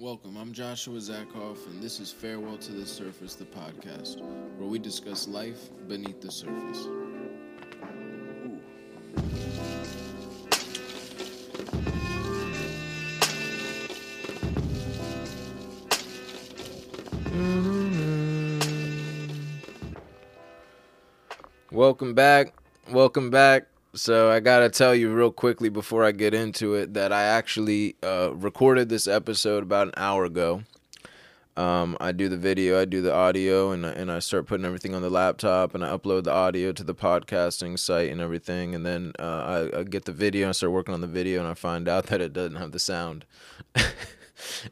Welcome, I'm Joshua Zakhoff, and this is Farewell to the Surface, the podcast, where we discuss life beneath the surface. Welcome back. Welcome back. So I gotta tell you real quickly before I get into it that I actually uh, recorded this episode about an hour ago. Um, I do the video, I do the audio, and and I start putting everything on the laptop, and I upload the audio to the podcasting site and everything, and then uh, I, I get the video and start working on the video, and I find out that it doesn't have the sound.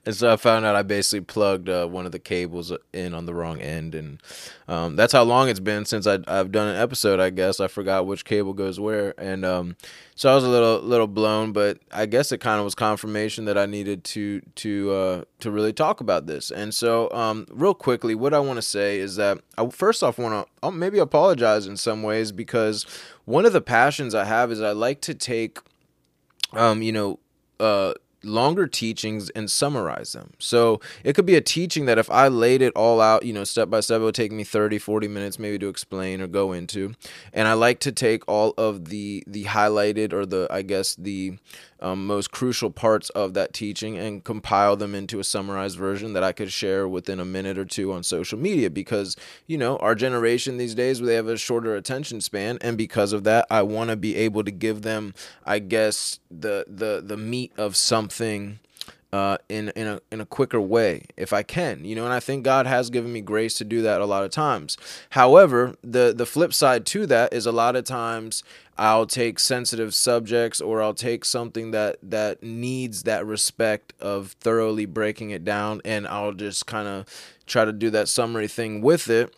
and so I found out I basically plugged uh, one of the cables in on the wrong end, and um, that's how long it's been since I, have done an episode. I guess I forgot which cable goes where, and um, so I was a little little blown. But I guess it kind of was confirmation that I needed to to uh, to really talk about this. And so, um, real quickly, what I want to say is that I first off want to maybe apologize in some ways because one of the passions I have is I like to take, um, you know, uh longer teachings and summarize them. So it could be a teaching that if I laid it all out, you know, step by step, it would take me 30, 40 minutes maybe to explain or go into. And I like to take all of the the highlighted or the I guess the um, most crucial parts of that teaching and compile them into a summarized version that I could share within a minute or two on social media because, you know, our generation these days, they have a shorter attention span. And because of that, I want to be able to give them, I guess, the, the, the meat of something uh, in in a in a quicker way if I can, you know. And I think God has given me grace to do that a lot of times. However, the the flip side to that is a lot of times I'll take sensitive subjects or I'll take something that that needs that respect of thoroughly breaking it down, and I'll just kind of try to do that summary thing with it,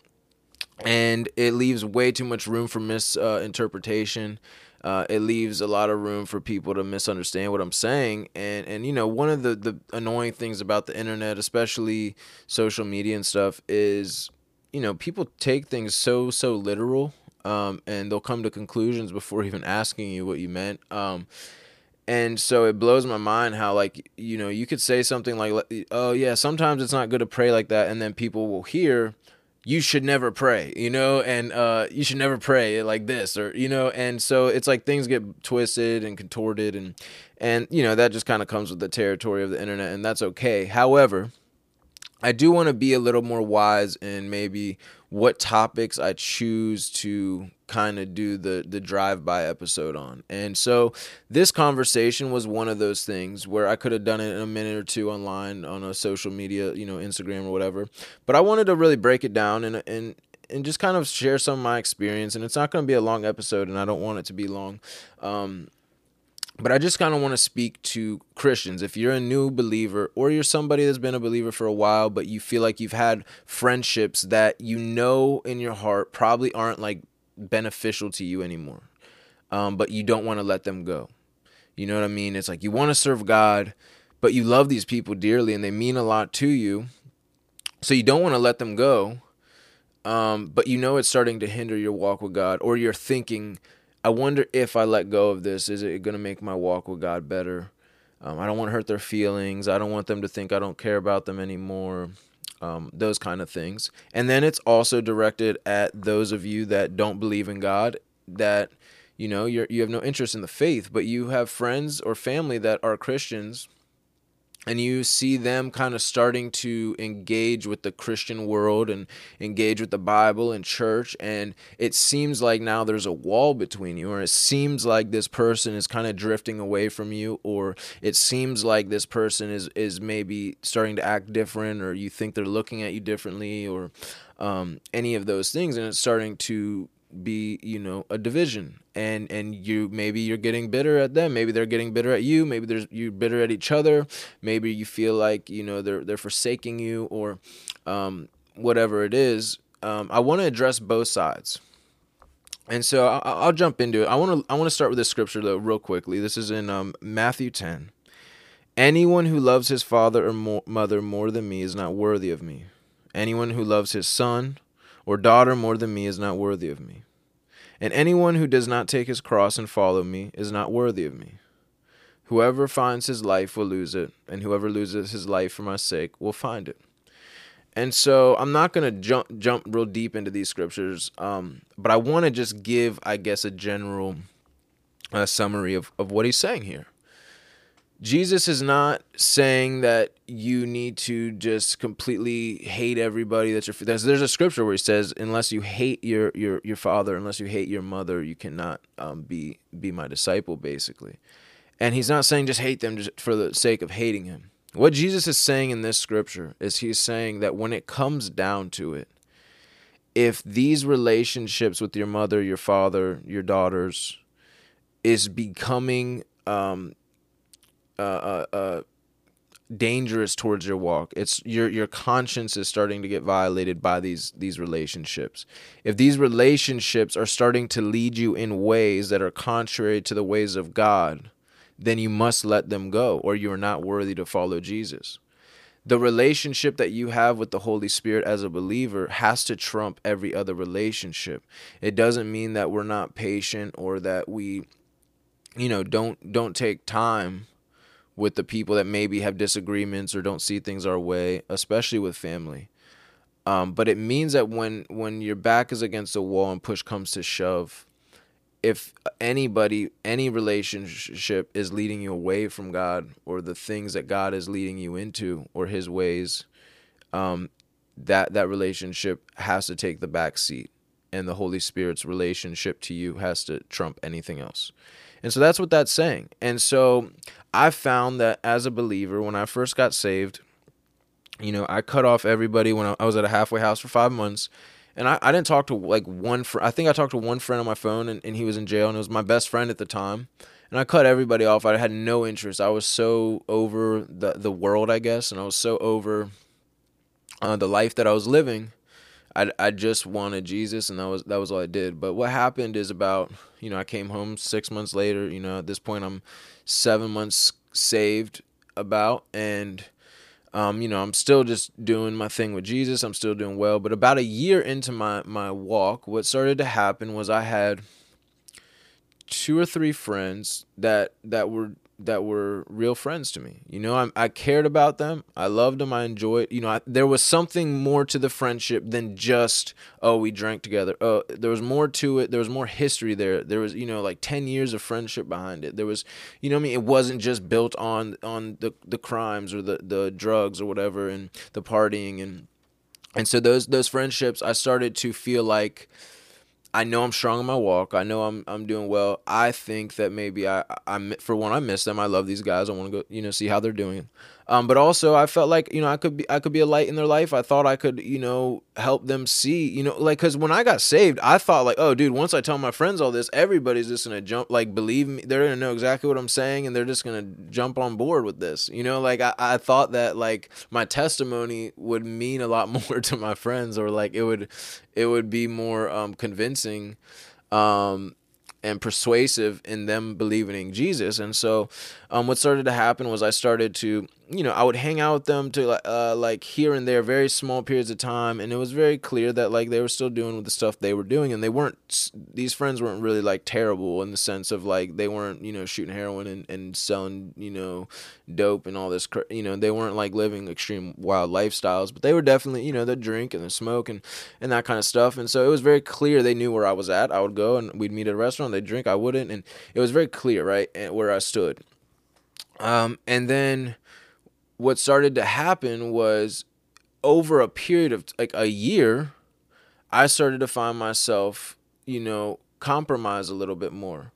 and it leaves way too much room for misinterpretation. Uh, uh, it leaves a lot of room for people to misunderstand what I'm saying. And and you know, one of the the annoying things about the internet, especially social media and stuff, is you know people take things so so literal, um, and they'll come to conclusions before even asking you what you meant. Um, and so it blows my mind how like you know you could say something like oh yeah sometimes it's not good to pray like that and then people will hear you should never pray, you know, and uh, you should never pray like this, or you know, and so it's like things get twisted and contorted, and and you know that just kind of comes with the territory of the internet, and that's okay. However, I do want to be a little more wise in maybe what topics I choose to kind of do the the drive by episode on. And so this conversation was one of those things where I could have done it in a minute or two online on a social media, you know, Instagram or whatever. But I wanted to really break it down and and and just kind of share some of my experience. And it's not going to be a long episode, and I don't want it to be long. Um, but I just kind of want to speak to Christians. If you're a new believer or you're somebody that's been a believer for a while, but you feel like you've had friendships that you know in your heart probably aren't like beneficial to you anymore, um, but you don't want to let them go. You know what I mean? It's like you want to serve God, but you love these people dearly and they mean a lot to you. So you don't want to let them go, um, but you know it's starting to hinder your walk with God, or you're thinking, I wonder if I let go of this, is it going to make my walk with God better? Um, I don't want to hurt their feelings. I don't want them to think I don't care about them anymore. Um, those kind of things. And then it's also directed at those of you that don't believe in God, that you know you you have no interest in the faith, but you have friends or family that are Christians and you see them kind of starting to engage with the Christian world and engage with the Bible and church. And it seems like now there's a wall between you, or it seems like this person is kind of drifting away from you, or it seems like this person is, is maybe starting to act different, or you think they're looking at you differently, or um, any of those things. And it's starting to be you know a division. And and you maybe you're getting bitter at them. Maybe they're getting bitter at you. Maybe there's you're bitter at each other. Maybe you feel like you know they're they're forsaking you or um, whatever it is. Um, i want to address both sides. And so I'll, I'll jump into it. I want to i want to start with this scripture though real quickly. This is in um, matthew 10 anyone who loves his father or mo- mother more than me is not worthy of me. Anyone who loves his son or daughter more than me is not worthy of me. And anyone who does not take his cross and follow me is not worthy of me. Whoever finds his life will lose it, and whoever loses his life for my sake will find it. And so I'm not going to jump jump real deep into these scriptures, um, but I want to just give, I guess, a general uh, summary of, of what he's saying here. Jesus is not saying that you need to just completely hate everybody that's your there's, there's a scripture where he says unless you hate your your your father unless you hate your mother you cannot um, be be my disciple basically. And he's not saying just hate them just for the sake of hating him. What Jesus is saying in this scripture is he's saying that when it comes down to it if these relationships with your mother your father your daughters is becoming um, uh, uh, uh, dangerous towards your walk. It's your your conscience is starting to get violated by these these relationships. If these relationships are starting to lead you in ways that are contrary to the ways of God, then you must let them go or you are not worthy to follow Jesus. The relationship that you have with the Holy Spirit as a believer has to trump every other relationship. It doesn't mean that we're not patient or that we you know don't don't take time with the people that maybe have disagreements or don't see things our way, especially with family. Um, but it means that when when your back is against the wall and push comes to shove, if anybody, any relationship is leading you away from God or the things that God is leading you into or His ways, um, that that relationship has to take the back seat, and the Holy Spirit's relationship to you has to trump anything else. And so that's what that's saying. And so I found that as a believer, when I first got saved, you know, I cut off everybody when I was at a halfway house for five months. And I, I didn't talk to like one friend. I think I talked to one friend on my phone and, and he was in jail and it was my best friend at the time. And I cut everybody off. I had no interest. I was so over the, the world, I guess. And I was so over uh, the life that I was living I, I just wanted Jesus and that was that was all I did. But what happened is about you know I came home six months later. You know at this point I'm seven months saved about and um, you know I'm still just doing my thing with Jesus. I'm still doing well. But about a year into my my walk, what started to happen was I had two or three friends that that were that were real friends to me. You know, I, I cared about them. I loved them. I enjoyed. You know, I, there was something more to the friendship than just oh we drank together. Oh, there was more to it. There was more history there. There was you know like ten years of friendship behind it. There was you know I mean it wasn't just built on on the the crimes or the the drugs or whatever and the partying and and so those those friendships I started to feel like I know I'm strong in my walk. I know I'm I'm doing well. I think that maybe I I for one I miss them. I love these guys. I want to go you know see how they're doing. Um, but also I felt like you know I could be I could be a light in their life. I thought I could you know help them see you know like because when I got saved I thought like oh dude once I tell my friends all this everybody's just gonna jump like believe me they're gonna know exactly what I'm saying and they're just gonna jump on board with this you know like I, I thought that like my testimony would mean a lot more to my friends or like it would it would be more um, convincing um, and persuasive in them believing in Jesus. And so, um, what started to happen was I started to you know, I would hang out with them to uh, like here and there, very small periods of time, and it was very clear that like they were still doing the stuff they were doing, and they weren't. These friends weren't really like terrible in the sense of like they weren't you know shooting heroin and, and selling you know dope and all this. You know, they weren't like living extreme wild lifestyles, but they were definitely you know the drink and the smoke and and that kind of stuff. And so it was very clear they knew where I was at. I would go and we'd meet at a restaurant. They'd drink, I wouldn't, and it was very clear right and where I stood. Um, and then what started to happen was over a period of like a year, I started to find myself, you know, compromise a little bit more.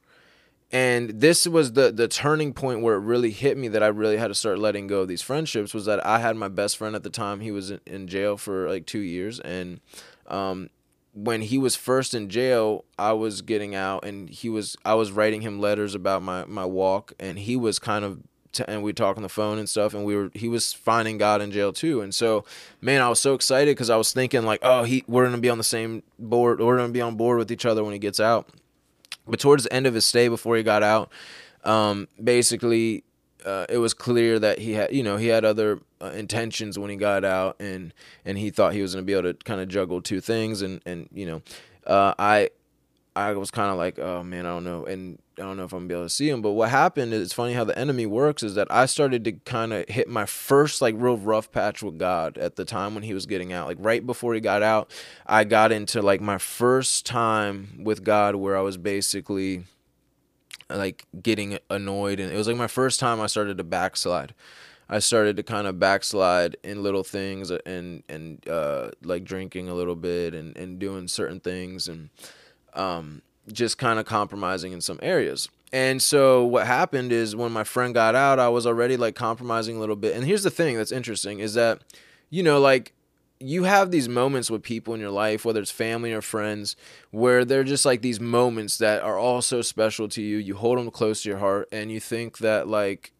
And this was the the turning point where it really hit me that I really had to start letting go of these friendships was that I had my best friend at the time. He was in jail for like 2 years and um when he was first in jail, I was getting out and he was I was writing him letters about my my walk and he was kind of and we talk on the phone and stuff and we were he was finding god in jail too. And so man i was so excited because i was thinking like oh he we're gonna be on the same board we're gonna be on board with each other when he gets out. But towards the end of his stay before he got out um, basically uh, it was clear that he had you know he had other uh, intentions when he got out and and he thought he was going to be able to kind of juggle two things and and you know uh, I I was kind of like, oh man, I don't know, and I don't know if I'm gonna be able to see him. But what happened is, it's funny how the enemy works. Is that I started to kind of hit my first like real rough patch with God at the time when he was getting out. Like right before he got out, I got into like my first time with God where I was basically like getting annoyed, and it was like my first time I started to backslide. I started to kind of backslide in little things and and uh, like drinking a little bit and and doing certain things and um, just kind of compromising in some areas. And so what happened is when my friend got out, I was already like compromising a little bit. And here's the thing that's interesting is that you know like you have these moments with people in your life, whether it's family or friends, where they're just like these moments that are all so special to you. You hold them close to your heart, and you think that like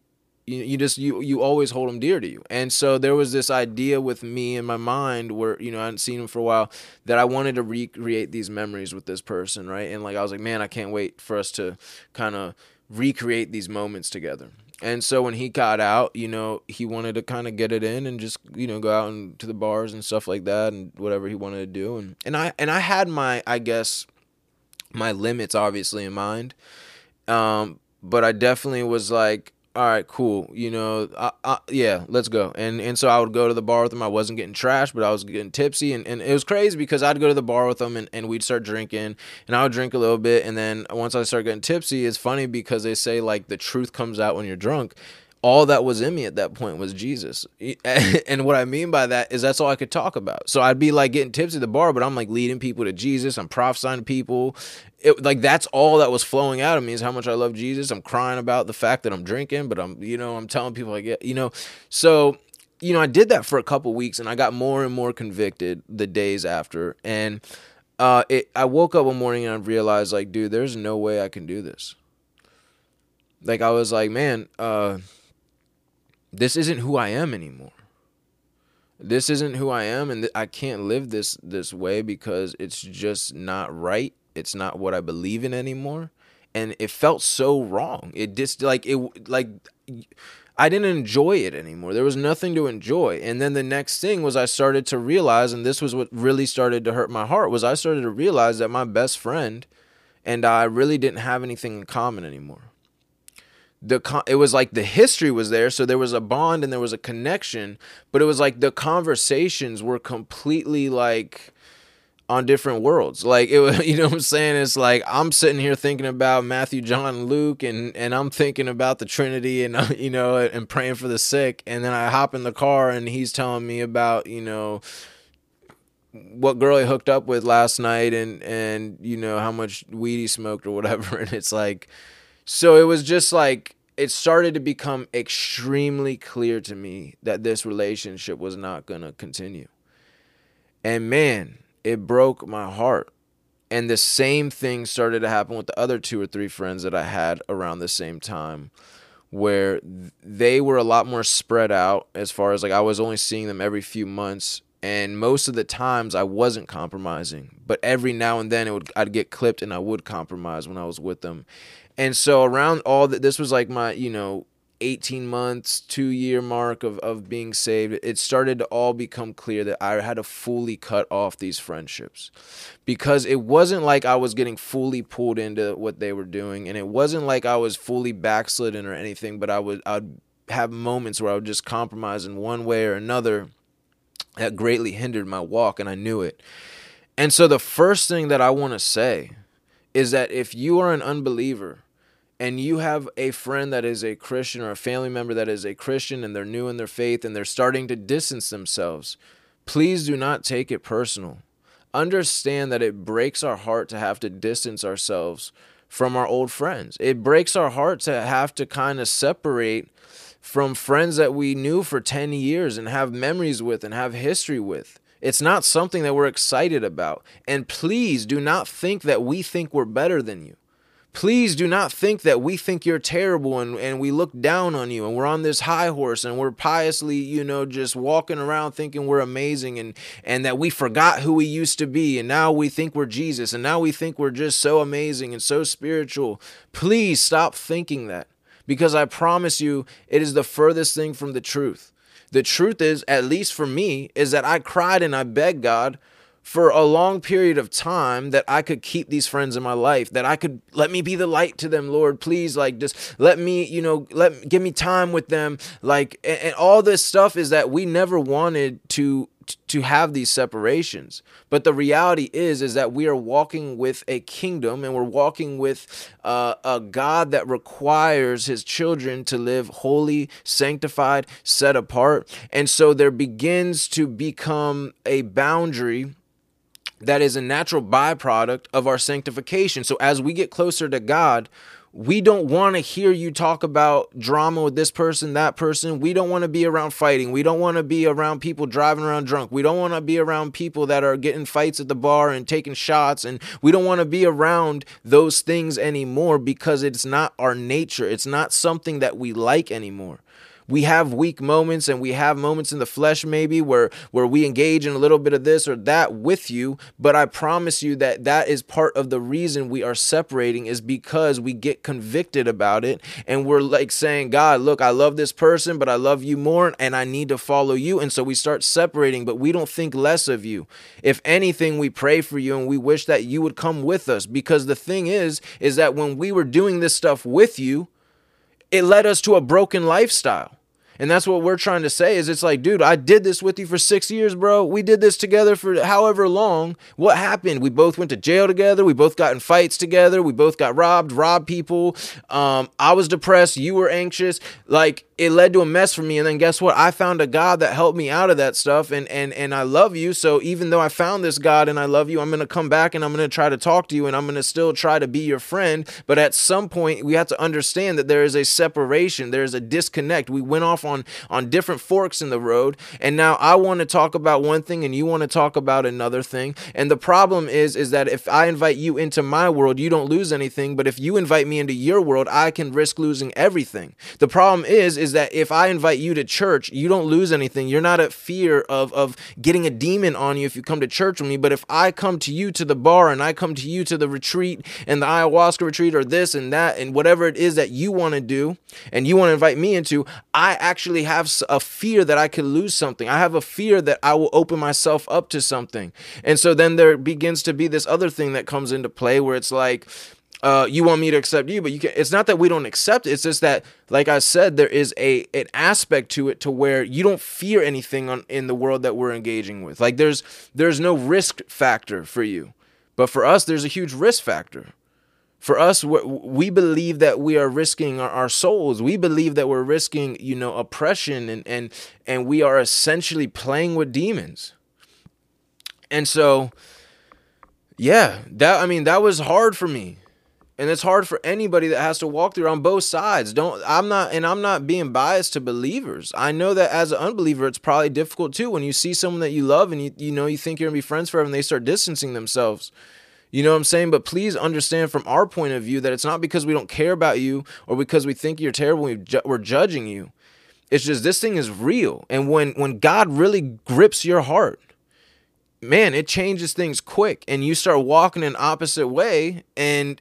you, you just you you always hold them dear to you. And so there was this idea with me in my mind where you know i hadn't seen him for a while that i wanted to recreate these memories with this person right? And like i was like man i can't wait for us to kind of recreate these moments together and so when he got out you know he wanted to kind of get it in and just you know go out and to the bars and stuff like that and whatever he wanted to do. And and i and i had my i guess my limits obviously in mind. Um but i definitely was like all right, cool. You know, I, I, yeah, let's go. And and so I would go to the bar with them. I wasn't getting trashed, but I was getting tipsy. And, and it was crazy because I'd go to the bar with them, and, and we'd start drinking and I would drink a little bit. And then once I start getting tipsy, it's funny because they say like the truth comes out when you're drunk all that was in me at that point was Jesus. And what I mean by that is that's all I could talk about. So I'd be like getting tipsy at the bar, but I'm like leading people to Jesus. I'm prophesying to people. It, like that's all that was flowing out of me is how much I love Jesus. I'm crying about the fact that I'm drinking, but I'm, you know, I'm telling people like, you know, so, you know, I did that for a couple weeks and I got more and more convicted the days after. And uh, it, I woke up one morning and I realized like, dude, there's no way I can do this. Like I was like, man, uh, this isn't who I am anymore. This isn't who I am and th- I can't live this this way because it's just not right. It's not what I believe in anymore. And it felt so wrong. It just like it like I didn't enjoy it anymore. There was nothing to enjoy. And then the next thing was I started to realize and this was what really started to hurt my heart was I started to realize that my best friend and I really didn't have anything in common anymore the con- it was like the history was there so there was a bond and there was a connection but it was like the conversations were completely like on different worlds. Like it was you know what i'm saying? It's like i'm sitting here thinking about matthew john luke and and i'm thinking about the trinity and you know and praying for the sick and then i hop in the car and he's telling me about you know what girl he hooked up with last night and and you know how much weed he smoked or whatever. And it's like so it was just like it started to become extremely clear to me that this relationship was not going to continue. And man, it broke my heart. And the same thing started to happen with the other two or three friends that I had around the same time, where they were a lot more spread out as far as like I was only seeing them every few months. And most of the times I wasn't compromising, but every now and then it would I'd get clipped and I would compromise when I was with them. And so around all that, this was like my, you know, 18 months, two year mark of, of being saved, it started to all become clear that I had to fully cut off these friendships because it wasn't like I was getting fully pulled into what they were doing. And it wasn't like I was fully backslidden or anything, but I would, I'd have moments where I would just compromise in one way or another that greatly hindered my walk. And I knew it. And so the first thing that I want to say is that if you are an unbeliever, and you have a friend that is a Christian or a family member that is a Christian and they're new in their faith and they're starting to distance themselves, please do not take it personal. Understand that it breaks our heart to have to distance ourselves from our old friends. It breaks our heart to have to kind of separate from friends that we knew for 10 years and have memories with and have history with. It's not something that we're excited about. And please do not think that we think we're better than you please do not think that we think you're terrible and, and we look down on you and we're on this high horse and we're piously you know just walking around thinking we're amazing and and that we forgot who we used to be and now we think we're jesus and now we think we're just so amazing and so spiritual please stop thinking that because i promise you it is the furthest thing from the truth the truth is at least for me is that i cried and i begged god for a long period of time that I could keep these friends in my life, that I could let me be the light to them, Lord. Please, like, just let me, you know, let give me time with them. Like, and, and all this stuff is that we never wanted to to have these separations. But the reality is is that we are walking with a kingdom and we're walking with uh, a god that requires his children to live holy sanctified set apart. And so there begins to become a boundary that is a natural byproduct of our sanctification. So as we get closer to god we don't want to hear you talk about drama with this person, that person. We don't want to be around fighting. We don't want to be around people driving around drunk. We don't want to be around people that are getting fights at the bar and taking shots. And we don't want to be around those things anymore because it's not our nature. It's not something that we like anymore we have weak moments and we have moments in the flesh maybe where where we engage in a little bit of this or that with you but i promise you that that is part of the reason we are separating is because we get convicted about it and we're like saying god look i love this person but i love you more and i need to follow you. And so we start separating but we don't think less of you. If anything we pray for you and we wish that you would come with us because the thing is is that when we were doing this stuff with you it led us to a broken lifestyle and that's what we're trying to say is it's like, dude, I did this with you for 6 years, bro. We did this together for however long. What happened? We both went to jail together. We both got in fights together. We both got robbed, robbed people. Um, I was depressed, you were anxious. Like it led to a mess for me and then guess what i found a god that helped me out of that stuff and and and i love you so even though i found this god and i love you i'm to come back and i'm to try to talk to you and i'm to still try to be your friend but at some point we have to understand that there is a separation there's a disconnect we went off on on different forks in the road and now i want to talk about one thing and you want to talk about another thing and the problem is is that if i invite you into my world you don't lose anything but if you invite me into your world i can risk losing everything the problem is is that if I invite you to church, you don't lose anything. You're not at fear of of getting a demon on you if you come to church with me. But if I come to you to the bar and I come to you to the retreat and the ayahuasca retreat or this and that and whatever it is that you want to do and you want to invite me into, I actually have a fear that I could lose something. I have a fear that I will open myself up to something. And so then there begins to be this other thing that comes into play where it's like uh, you want me to accept you, but you can. It's not that we don't accept it. It's just that, like I said, there is a an aspect to it to where you don't fear anything on in the world that we're engaging with. Like there's there's no risk factor for you, but for us, there's a huge risk factor. For us, we believe that we are risking our, our souls. We believe that we're risking, you know, oppression, and and and we are essentially playing with demons. And so, yeah, that I mean, that was hard for me and it's hard for anybody that has to walk through on both sides don't i'm not and i'm not being biased to believers i know that as an unbeliever it's probably difficult too when you see someone that you love and you, you know you think you're gonna be friends forever and they start distancing themselves you know what i'm saying? But please understand from our point of view that it's not because we don't care about you or because we think you're terrible we're judging you. It's just this thing is real. And when when god really grips your heart man it changes things quick. And you start walking an opposite way and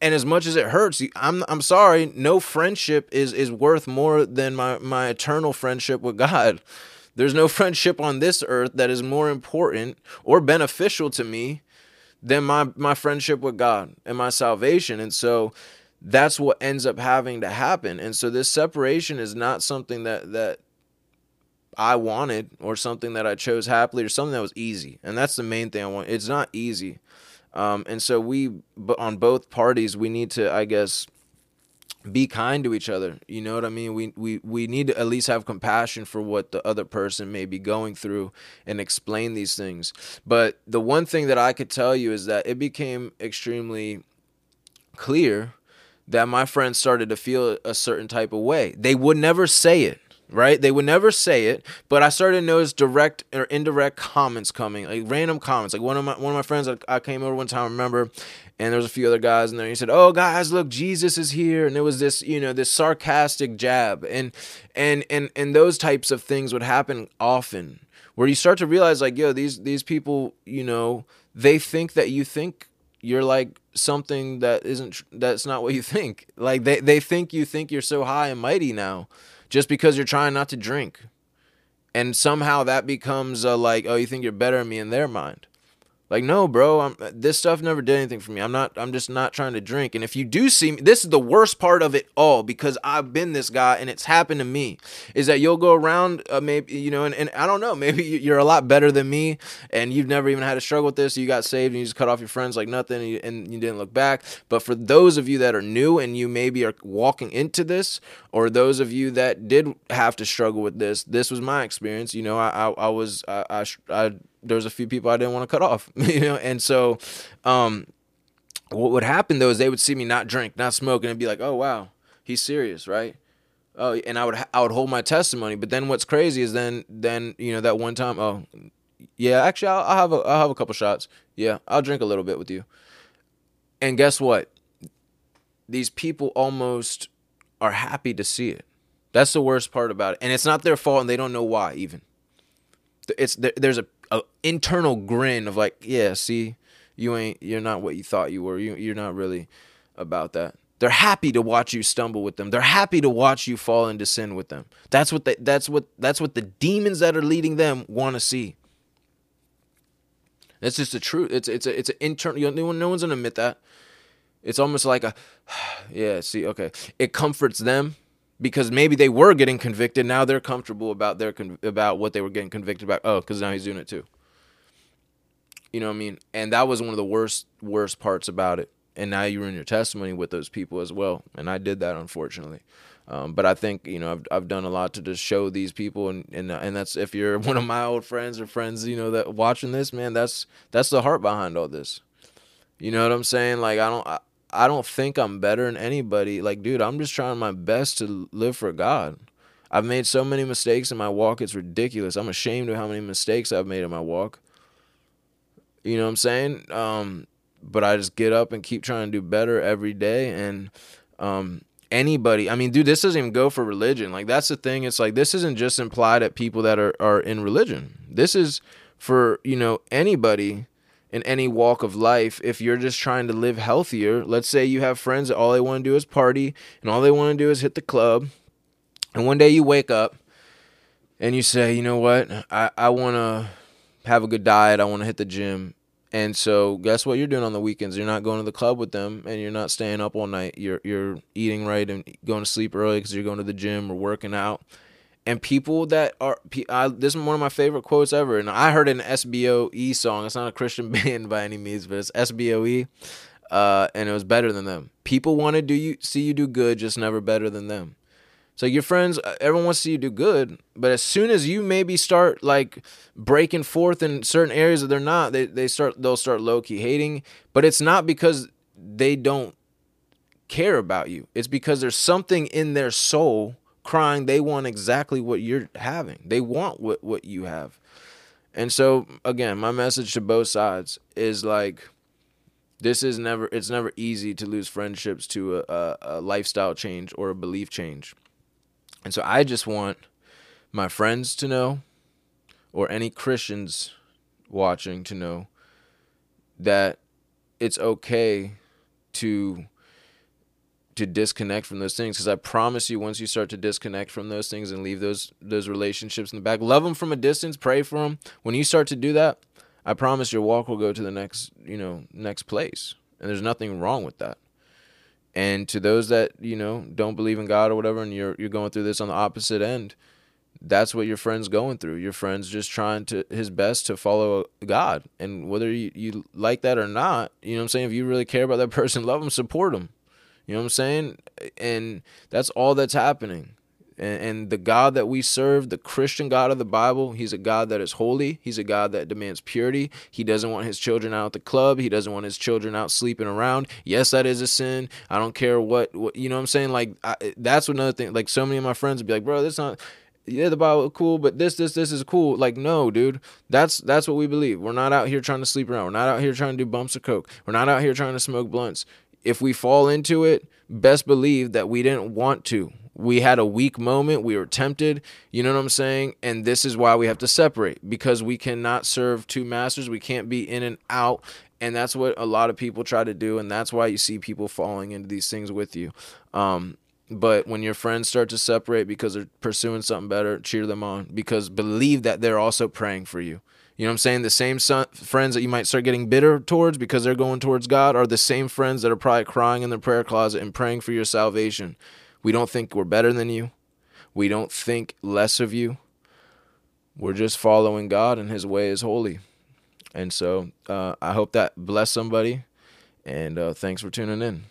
and as much as it hurts i'm i'm sorry no friendship is is worth more than my my eternal friendship with god. There's no friendship on this earth that is more important or beneficial to me than my my friendship with god and my salvation and so that's what ends up having to happen and so this separation is not something that that I wanted or something that I chose happily or something that was easy. And that's the main thing I want. It's not easy. Um, and so we, but on both parties, we need to, I guess, be kind to each other. You know what I mean? We we we need to at least have compassion for what the other person may be going through and explain these things. But the one thing that I could tell you is that it became extremely clear that my friends started to feel a certain type of way. They would never say it right? They would never say it, but I started to notice direct or indirect comments coming, like random comments. Like one of my one of my friends, I came over one time, I remember, and there was a few other guys in there. And He said, "Oh, guys, look, Jesus is here," and it was this, you know, this sarcastic jab, and and and and those types of things would happen often, where you start to realize, like, yo, these these people, you know, they think that you think you're like something that isn't that's not what you think. Like they they think you think you're so high and mighty now just because you're trying not to drink. and somehow that becomes a like, oh, you think you're better than me in their mind. Like, no, bro, I'm, this stuff never did anything for me. I'm not, I'm just not trying to drink. And if you do see me, this is the worst part of it all because I've been this guy and it's happened to me is that you'll go around, uh, maybe, you know, and, and I don't know, maybe you're a lot better than me and you've never even had to struggle with this. You got saved and you just cut off your friends like nothing and you, and you didn't look back. But for those of you that are new and you maybe are walking into this, or those of you that did have to struggle with this, this was my experience. You know, I, I, I was, I, I, I there was a few people I didn't want to cut off, you know, and so um, what would happen though is they would see me not drink, not smoke, and be like, "Oh wow, he's serious, right?" Oh, and I would I would hold my testimony, but then what's crazy is then then you know that one time, oh yeah, actually I'll, I'll have a I'll have a couple shots, yeah, I'll drink a little bit with you, and guess what? These people almost are happy to see it. That's the worst part about it, and it's not their fault, and they don't know why even. It's there's a a internal grin of like, yeah, see, you ain't you're not what you thought you were. You you're not really about that. They're happy to watch you stumble with them. They're happy to watch you fall into sin with them. That's what they, that's what that's what the demons that are leading them want to see. That's just the truth. It's it's a, it's an internal. You know, no one's gonna admit that. It's almost like a, yeah. See, okay, it comforts them because maybe they were getting convicted. Now they're comfortable about their about what they were getting convicted about. Oh, because now he's doing it too. You know what I mean? And that was one of the worst worst parts about it. And now you're in your testimony with those people as well. And I did that unfortunately. Um, but I think you know I've I've done a lot to just show these people and and and that's if you're one of my old friends or friends you know that watching this man that's that's the heart behind all this. You know what I'm saying? Like I don't I don't think I'm better than anybody. Like, dude, I'm just trying my best to live for God. I've made so many mistakes in my walk, it's ridiculous. I'm ashamed of how many mistakes I've made in my walk. You know what I'm saying? Um, but I just get up and keep trying to do better every day. And um, anybody, I mean, dude, this doesn't even go for religion. Like, that's the thing. It's like, this isn't just implied at people that are, are in religion. This is for, you know, anybody in any walk of life if you're just trying to live healthier let's say you have friends that all they want to do is party and all they want to do is hit the club and one day you wake up and you say you know what? I, I want to have a good diet i want to hit the gym. And so guess what you're doing on the weekends? You're not going to the club with them and you're not staying up all night. You're you're eating right and going to sleep early because you're going to the gym or working out and people that are I, this is one of my favorite quotes ever and i heard an sboe song. It's not a christian band by any means but it's sboe uh, and it was better than them. People want to do you see you do good just never better than them. So your friends uh, everyone wants to see you do good but as soon as you maybe start like breaking forth in certain areas that they're not they, they start they'll start low-key hating but it's not because they don't care about you. It's because there's something in their soul crying they want exactly what you're having. They want what, what you have. And so again my message to both sides is like this is never it's never easy to lose friendships to a, a, a lifestyle change or a belief change. And so i just want my friends to know or any christians watching to know that it's okay to to disconnect from those things because I promise you once you start to disconnect from those things and leave those those relationships in the back love them from a distance pray for them when you start to do that I promise your walk will go to the next you know next place and there's nothing wrong with that. And to those that you know don't believe in God or whatever and you're you're going through this on the opposite end that's what your friend's going through. Your friend's just trying to his best to follow uh, God. And whether you, you like that or not you know what I'm saying? If you really care about that person love them support them you know what I'm saying? And that's all that's happening. And, and, the God that we serve, the Christian God of the Bible, He's a God that is holy. He's a God that demands purity. He doesn't want His children out at the club. He doesn't want His children out sleeping around. Yes, that is a sin. I don't care what, what you know what I'm saying? Like, I, that's another thing. Like, so many of my friends would be like, bro, that's not yeah, the Bible cool, but this, this, this is cool. Like, no, dude, that's that's what we believe. We're not out here trying to sleep around. We're not out here trying to do bumps of coke. We're not out here trying to smoke blunts if we fall into it, best believe that we didn't want to. We had a weak moment. We were tempted. You know what I'm saying? And this is why we have to separate because we cannot serve two masters. We can't be in and out. And that's what a lot of people try to do. And that's why you see people falling into these things with you. Um, But when your friends start to separate because they're pursuing something better, cheer them on because believe that they're also praying for you. You know what I'm saying? The same son, friends that you might start getting bitter towards because they're going towards God are the same friends that are probably crying in their prayer closet and praying for your salvation. We don't think we're better than you. We don't think less of you. We're just following God and His way is holy. And so uh, I hope that bless somebody. And uh, thanks for tuning in.